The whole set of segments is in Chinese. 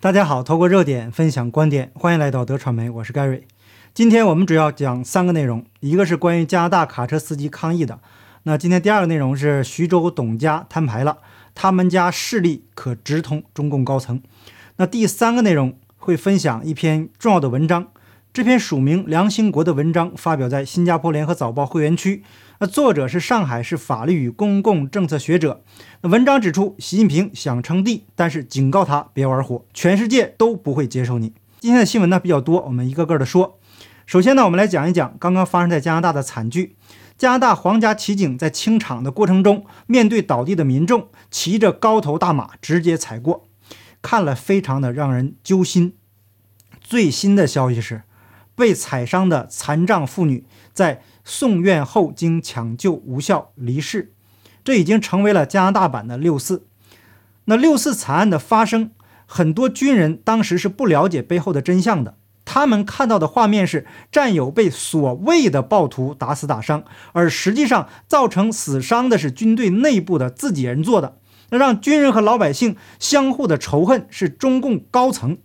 大家好，透过热点分享观点，欢迎来到德传媒，我是 Gary。今天我们主要讲三个内容，一个是关于加拿大卡车司机抗议的。那今天第二个内容是徐州董家摊牌了，他们家势力可直通中共高层。那第三个内容会分享一篇重要的文章，这篇署名梁兴国的文章发表在新加坡联合早报会员区。那作者是上海市法律与公共政策学者。那文章指出，习近平想称帝，但是警告他别玩火，全世界都不会接受你。今天的新闻呢比较多，我们一个个的说。首先呢，我们来讲一讲刚刚发生在加拿大的惨剧。加拿大皇家骑警在清场的过程中，面对倒地的民众，骑着高头大马直接踩过，看了非常的让人揪心。最新的消息是，被踩伤的残障妇女在。送院后经抢救无效离世，这已经成为了加拿大版的六四。那六四惨案的发生，很多军人当时是不了解背后的真相的。他们看到的画面是战友被所谓的暴徒打死打伤，而实际上造成死伤的是军队内部的自己人做的。那让军人和老百姓相互的仇恨是中共高层，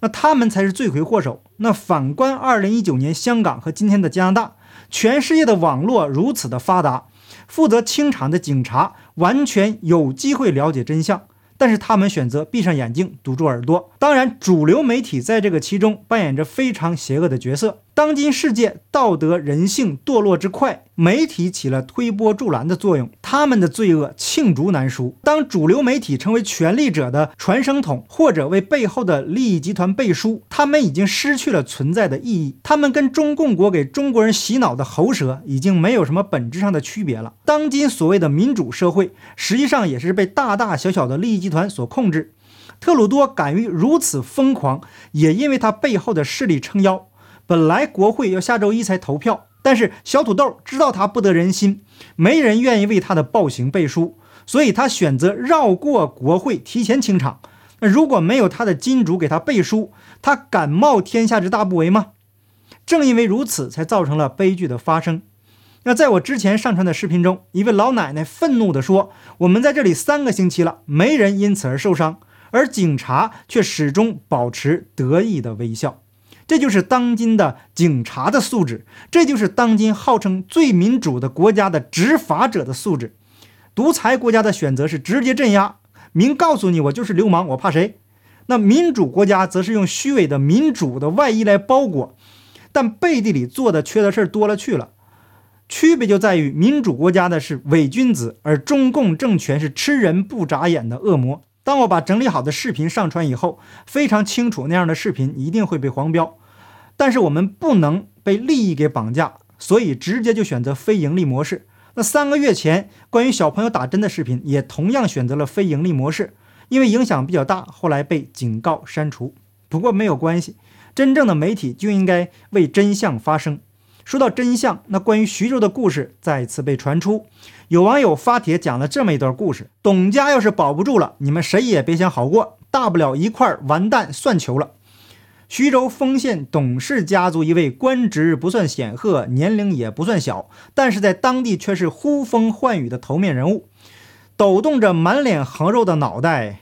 那他们才是罪魁祸首。那反观二零一九年香港和今天的加拿大。全世界的网络如此的发达，负责清场的警察完全有机会了解真相。但是他们选择闭上眼睛，堵住耳朵。当然，主流媒体在这个其中扮演着非常邪恶的角色。当今世界道德人性堕落之快，媒体起了推波助澜的作用，他们的罪恶罄竹难书。当主流媒体成为权力者的传声筒，或者为背后的利益集团背书，他们已经失去了存在的意义。他们跟中共国给中国人洗脑的喉舌已经没有什么本质上的区别了。当今所谓的民主社会，实际上也是被大大小小的利益集团所控制。特鲁多敢于如此疯狂，也因为他背后的势力撑腰。本来国会要下周一才投票，但是小土豆知道他不得人心，没人愿意为他的暴行背书，所以他选择绕过国会，提前清场。那如果没有他的金主给他背书，他敢冒天下之大不韪吗？正因为如此，才造成了悲剧的发生。那在我之前上传的视频中，一位老奶奶愤怒地说：“我们在这里三个星期了，没人因此而受伤，而警察却始终保持得意的微笑。”这就是当今的警察的素质，这就是当今号称最民主的国家的执法者的素质。独裁国家的选择是直接镇压，明告诉你我就是流氓，我怕谁？那民主国家则是用虚伪的民主的外衣来包裹，但背地里做的缺德事儿多了去了。区别就在于民主国家的是伪君子，而中共政权是吃人不眨眼的恶魔。当我把整理好的视频上传以后，非常清楚，那样的视频一定会被黄标。但是我们不能被利益给绑架，所以直接就选择非盈利模式。那三个月前关于小朋友打针的视频，也同样选择了非盈利模式，因为影响比较大，后来被警告删除。不过没有关系，真正的媒体就应该为真相发声。说到真相，那关于徐州的故事再次被传出。有网友发帖讲了这么一段故事：董家要是保不住了，你们谁也别想好过，大不了一块完蛋算球了。徐州丰县董氏家族一位官职不算显赫，年龄也不算小，但是在当地却是呼风唤雨的头面人物，抖动着满脸横肉的脑袋，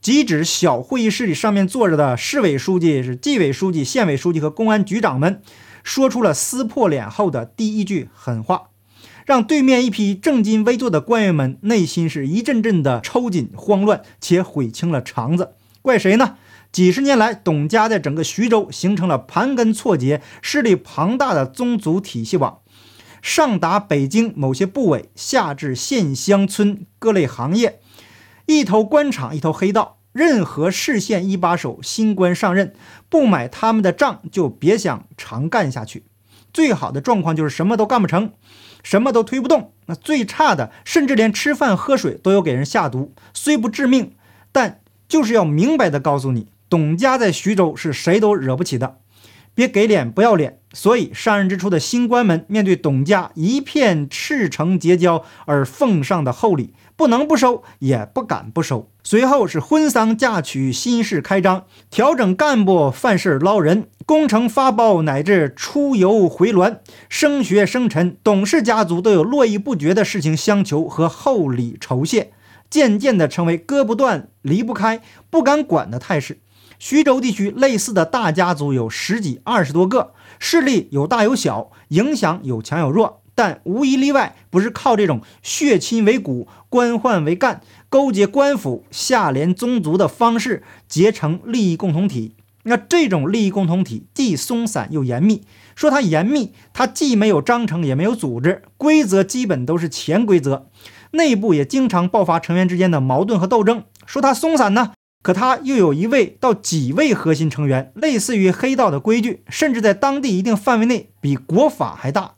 即指小会议室里上面坐着的市委书记、是纪委书记、县委书记和公安局长们。说出了撕破脸后的第一句狠话，让对面一批正襟危坐的官员们内心是一阵阵的抽紧、慌乱，且悔青了肠子。怪谁呢？几十年来，董家在整个徐州形成了盘根错节、势力庞大的宗族体系网，上达北京某些部委，下至县乡村各类行业，一头官场，一头黑道。任何市县一把手新官上任，不买他们的账，就别想长干下去。最好的状况就是什么都干不成，什么都推不动。那最差的，甚至连吃饭喝水都要给人下毒，虽不致命，但就是要明白的告诉你，董家在徐州是谁都惹不起的。别给脸不要脸。所以上任之初的新官们面对董家一片赤诚结交而奉上的厚礼，不能不收，也不敢不收。随后是婚丧嫁娶、新事开张、调整干部、犯事捞人、工程发包，乃至出游回銮、升学升臣，董氏家族都有络绎不绝的事情相求和厚礼酬谢，渐渐的成为割不断、离不开、不敢管的态势。徐州地区类似的大家族有十几、二十多个，势力有大有小，影响有强有弱，但无一例外不是靠这种血亲为骨、官宦为干、勾结官府、下联宗族的方式结成利益共同体。那这种利益共同体既松散又严密。说它严密，它既没有章程，也没有组织，规则基本都是潜规则，内部也经常爆发成员之间的矛盾和斗争。说它松散呢？可他又有一位到几位核心成员，类似于黑道的规矩，甚至在当地一定范围内比国法还大。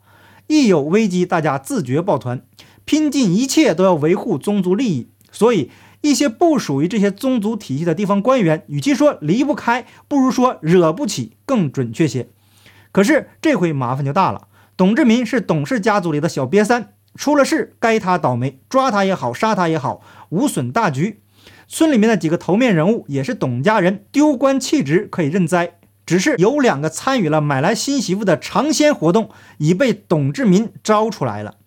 一有危机，大家自觉抱团，拼尽一切都要维护宗族利益。所以，一些不属于这些宗族体系的地方官员，与其说离不开，不如说惹不起更准确些。可是这回麻烦就大了。董志民是董氏家族里的小瘪三，出了事该他倒霉，抓他也好，杀他也好，无损大局。村里面的几个头面人物也是董家人，丢官弃职可以认栽。只是有两个参与了买来新媳妇的尝鲜活动，已被董志民招出来了，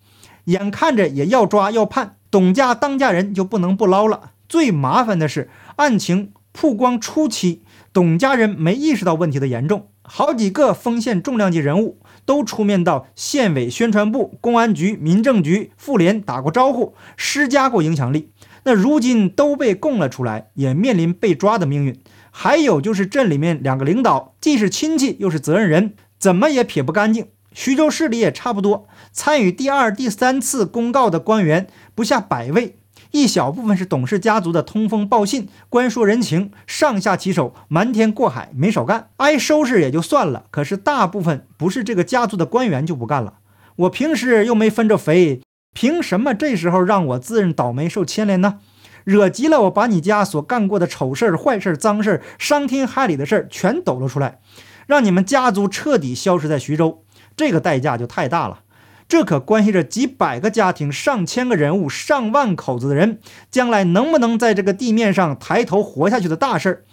眼看着也要抓要判，董家当家人就不能不捞了。最麻烦的是，案情曝光初期，董家人没意识到问题的严重，好几个丰县重量级人物都出面到县委宣传部、公安局、民政局、妇联打过招呼，施加过影响力。那如今都被供了出来，也面临被抓的命运。还有就是镇里面两个领导，既是亲戚又是责任人，怎么也撇不干净。徐州市里也差不多，参与第二、第三次公告的官员不下百位，一小部分是董氏家族的通风报信、官说人情，上下其手，瞒天过海，没少干。挨收拾也就算了，可是大部分不是这个家族的官员就不干了。我平时又没分着肥。凭什么这时候让我自认倒霉受牵连呢？惹急了，我把你家所干过的丑事儿、坏事、脏事儿、伤天害理的事儿全抖了出来，让你们家族彻底消失在徐州，这个代价就太大了。这可关系着几百个家庭、上千个人物、上万口子的人将来能不能在这个地面上抬头活下去的大事儿。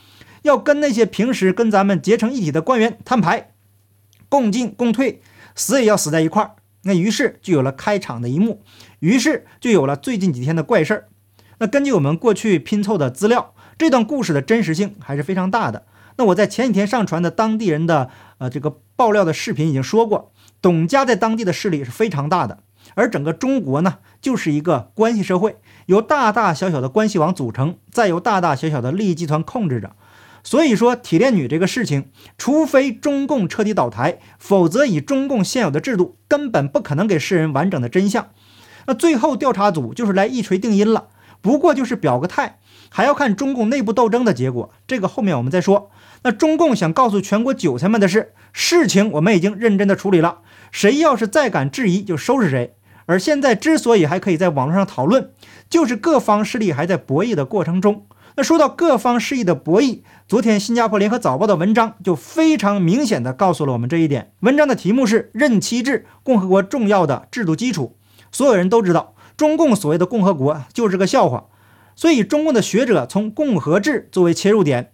要跟那些平时跟咱们结成一体的官员摊牌，共进共退，死也要死在一块儿。那于是就有了开场的一幕，于是就有了最近几天的怪事儿。那根据我们过去拼凑的资料，这段故事的真实性还是非常大的。那我在前几天上传的当地人的呃这个爆料的视频已经说过，董家在当地的势力是非常大的，而整个中国呢就是一个关系社会，由大大小小的关系网组成，再由大大小小的利益集团控制着。所以说，铁链女这个事情，除非中共彻底倒台，否则以中共现有的制度，根本不可能给世人完整的真相。那最后调查组就是来一锤定音了，不过就是表个态，还要看中共内部斗争的结果。这个后面我们再说。那中共想告诉全国韭菜们的是，事情我们已经认真的处理了，谁要是再敢质疑，就收拾谁。而现在之所以还可以在网络上讨论，就是各方势力还在博弈的过程中。那说到各方势力的博弈，昨天新加坡联合早报的文章就非常明显的告诉了我们这一点。文章的题目是“任期制，共和国重要的制度基础”。所有人都知道，中共所谓的共和国就是个笑话。所以，中共的学者从共和制作为切入点。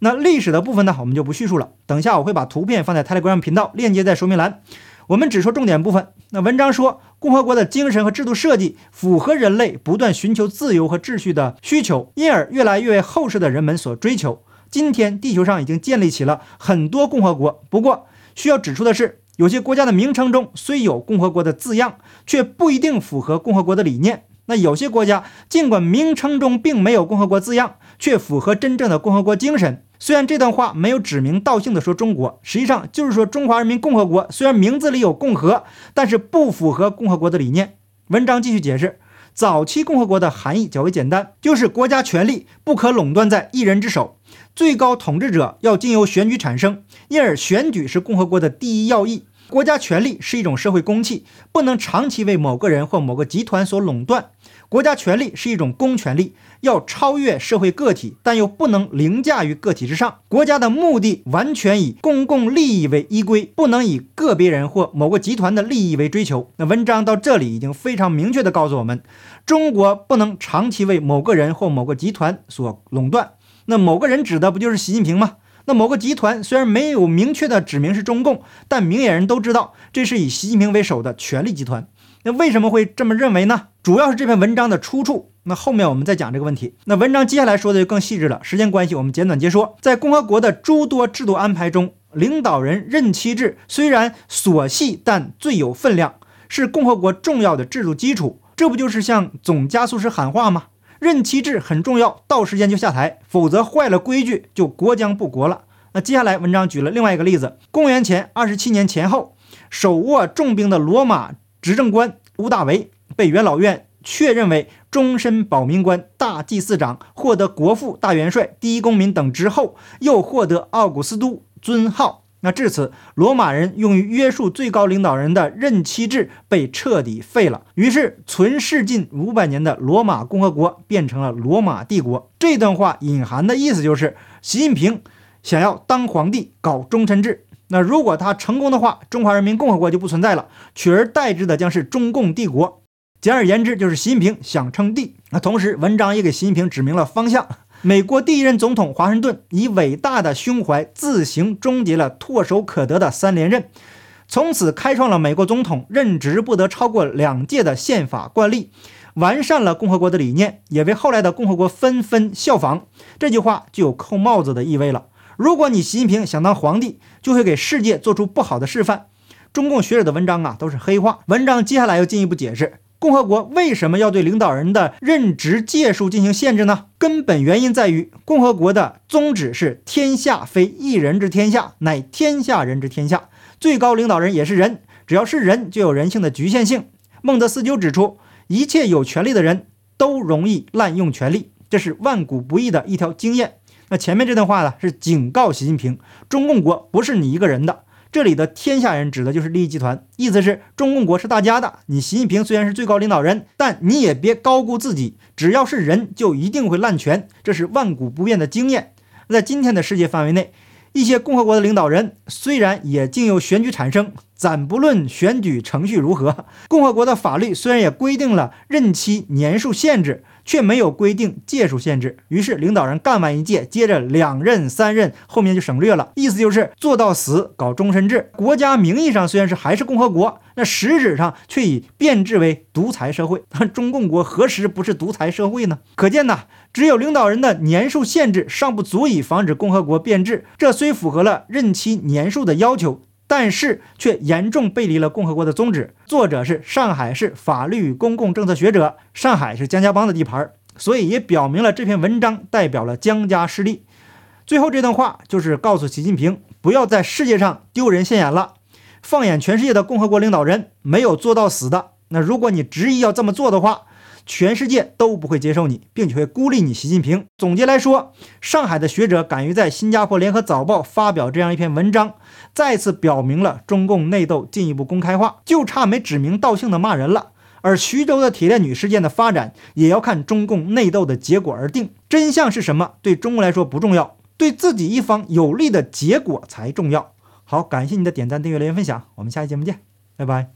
那历史的部分呢，我们就不叙述了。等下我会把图片放在 Telegram 频道，链接在说明栏。我们只说重点部分。那文章说，共和国的精神和制度设计符合人类不断寻求自由和秩序的需求，因而越来越为后世的人们所追求。今天，地球上已经建立起了很多共和国。不过，需要指出的是，有些国家的名称中虽有共和国的字样，却不一定符合共和国的理念。那有些国家尽管名称中并没有共和国字样，却符合真正的共和国精神。虽然这段话没有指名道姓的说中国，实际上就是说中华人民共和国虽然名字里有共和，但是不符合共和国的理念。文章继续解释，早期共和国的含义较为简单，就是国家权力不可垄断在一人之手，最高统治者要经由选举产生，因而选举是共和国的第一要义。国家权力是一种社会公器，不能长期为某个人或某个集团所垄断。国家权力是一种公权力，要超越社会个体，但又不能凌驾于个体之上。国家的目的完全以公共利益为依归，不能以个别人或某个集团的利益为追求。那文章到这里已经非常明确地告诉我们，中国不能长期为某个人或某个集团所垄断。那某个人指的不就是习近平吗？那某个集团虽然没有明确的指明是中共，但明眼人都知道，这是以习近平为首的权力集团。那为什么会这么认为呢？主要是这篇文章的出处。那后面我们再讲这个问题。那文章接下来说的就更细致了，时间关系，我们简短截说。在共和国的诸多制度安排中，领导人任期制虽然琐细，但最有分量，是共和国重要的制度基础。这不就是向总加速师喊话吗？任期制很重要，到时间就下台，否则坏了规矩，就国将不国了。那接下来文章举了另外一个例子：公元前二十七年前后，手握重兵的罗马执政官屋大维被元老院确认为终身保民官、大祭司长，获得国父、大元帅、第一公民等职后，又获得奥古斯都尊号。那至此，罗马人用于约束最高领导人的任期制被彻底废了。于是，存世近五百年的罗马共和国变成了罗马帝国。这段话隐含的意思就是，习近平想要当皇帝，搞终身制。那如果他成功的话，中华人民共和国就不存在了，取而代之的将是中共帝国。简而言之，就是习近平想称帝。那同时，文章也给习近平指明了方向。美国第一任总统华盛顿以伟大的胸怀自行终结了唾手可得的三连任，从此开创了美国总统任职不得超过两届的宪法惯例，完善了共和国的理念，也为后来的共和国纷纷效仿。这句话就有扣帽子的意味了。如果你习近平想当皇帝，就会给世界做出不好的示范。中共学者的文章啊，都是黑话。文章接下来又进一步解释。共和国为什么要对领导人的任职届数进行限制呢？根本原因在于共和国的宗旨是“天下非一人之天下，乃天下人之天下”。最高领导人也是人，只要是人，就有人性的局限性。孟德斯鸠指出，一切有权利的人都容易滥用权力，这是万古不易的一条经验。那前面这段话呢，是警告习近平，中共国不是你一个人的。这里的天下人指的就是利益集团，意思是中共国是大家的。你习近平虽然是最高领导人，但你也别高估自己。只要是人，就一定会滥权，这是万古不变的经验。在今天的世界范围内，一些共和国的领导人虽然也经由选举产生，暂不论选举程序如何，共和国的法律虽然也规定了任期年数限制。却没有规定届数限制，于是领导人干完一届，接着两任、三任，后面就省略了。意思就是做到死，搞终身制。国家名义上虽然是还是共和国，那实质上却已变质为独裁社会。中共国何时不是独裁社会呢？可见呐，只有领导人的年数限制尚不足以防止共和国变质。这虽符合了任期年数的要求。但是却严重背离了共和国的宗旨。作者是上海市法律与公共政策学者，上海是江家帮的地盘，所以也表明了这篇文章代表了江家势力。最后这段话就是告诉习近平，不要在世界上丢人现眼了。放眼全世界的共和国领导人，没有做到死的。那如果你执意要这么做的话，全世界都不会接受你，并且会孤立你，习近平。总结来说，上海的学者敢于在新加坡联合早报发表这样一篇文章，再次表明了中共内斗进一步公开化，就差没指名道姓的骂人了。而徐州的铁链女事件的发展，也要看中共内斗的结果而定。真相是什么，对中国来说不重要，对自己一方有利的结果才重要。好，感谢你的点赞、订阅、留言、分享，我们下期节目见，拜拜。